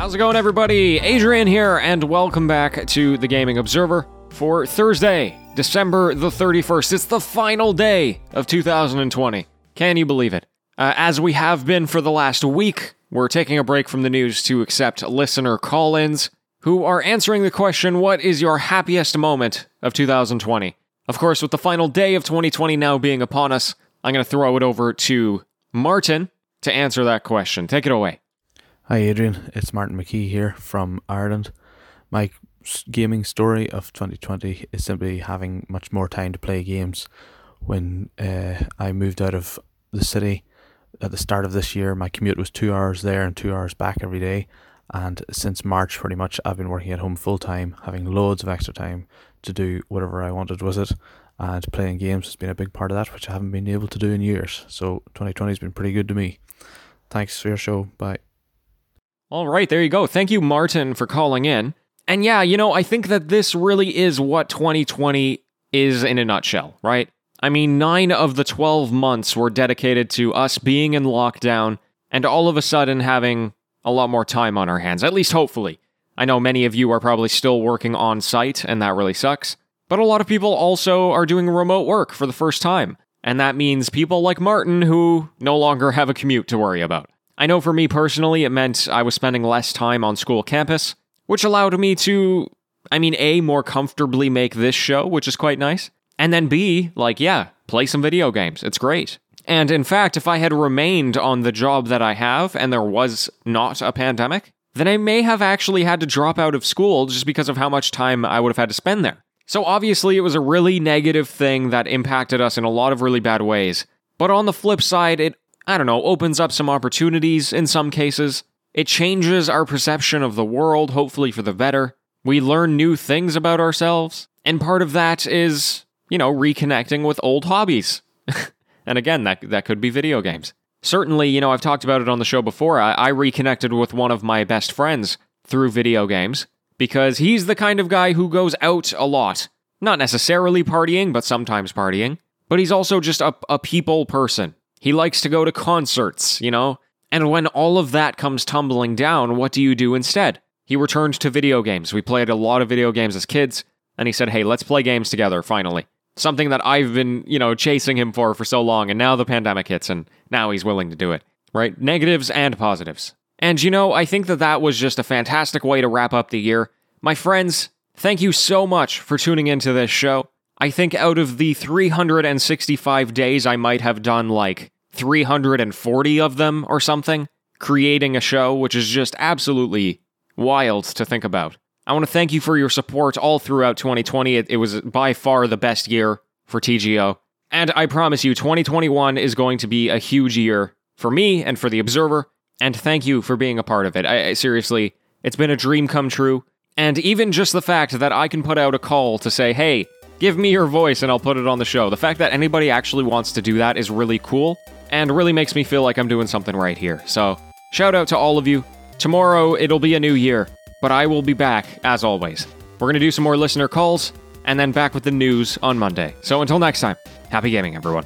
How's it going, everybody? Adrian here, and welcome back to the Gaming Observer for Thursday, December the 31st. It's the final day of 2020. Can you believe it? Uh, as we have been for the last week, we're taking a break from the news to accept listener call ins who are answering the question What is your happiest moment of 2020? Of course, with the final day of 2020 now being upon us, I'm going to throw it over to Martin to answer that question. Take it away. Hi, Adrian. It's Martin McKee here from Ireland. My gaming story of 2020 is simply having much more time to play games. When uh, I moved out of the city at the start of this year, my commute was two hours there and two hours back every day. And since March, pretty much, I've been working at home full time, having loads of extra time to do whatever I wanted with it. And playing games has been a big part of that, which I haven't been able to do in years. So 2020 has been pretty good to me. Thanks for your show. Bye. All right, there you go. Thank you, Martin, for calling in. And yeah, you know, I think that this really is what 2020 is in a nutshell, right? I mean, nine of the 12 months were dedicated to us being in lockdown and all of a sudden having a lot more time on our hands, at least hopefully. I know many of you are probably still working on site, and that really sucks. But a lot of people also are doing remote work for the first time. And that means people like Martin who no longer have a commute to worry about. I know for me personally, it meant I was spending less time on school campus, which allowed me to, I mean, A, more comfortably make this show, which is quite nice. And then B, like, yeah, play some video games. It's great. And in fact, if I had remained on the job that I have and there was not a pandemic, then I may have actually had to drop out of school just because of how much time I would have had to spend there. So obviously, it was a really negative thing that impacted us in a lot of really bad ways. But on the flip side, it, I don't know, opens up some opportunities in some cases. It changes our perception of the world, hopefully for the better. We learn new things about ourselves. And part of that is, you know, reconnecting with old hobbies. and again, that, that could be video games. Certainly, you know, I've talked about it on the show before. I, I reconnected with one of my best friends through video games because he's the kind of guy who goes out a lot. Not necessarily partying, but sometimes partying. But he's also just a, a people person. He likes to go to concerts, you know? And when all of that comes tumbling down, what do you do instead? He returned to video games. We played a lot of video games as kids, and he said, hey, let's play games together, finally. Something that I've been, you know, chasing him for for so long, and now the pandemic hits, and now he's willing to do it. Right? Negatives and positives. And you know, I think that that was just a fantastic way to wrap up the year. My friends, thank you so much for tuning into this show. I think out of the 365 days, I might have done like 340 of them or something, creating a show, which is just absolutely wild to think about. I want to thank you for your support all throughout 2020. It, it was by far the best year for TGO. And I promise you, 2021 is going to be a huge year for me and for the Observer. And thank you for being a part of it. I, I, seriously, it's been a dream come true. And even just the fact that I can put out a call to say, hey, give me your voice and I'll put it on the show. The fact that anybody actually wants to do that is really cool and really makes me feel like I'm doing something right here. So, shout out to all of you. Tomorrow, it'll be a new year, but I will be back as always. We're going to do some more listener calls and then back with the news on Monday. So, until next time, happy gaming, everyone.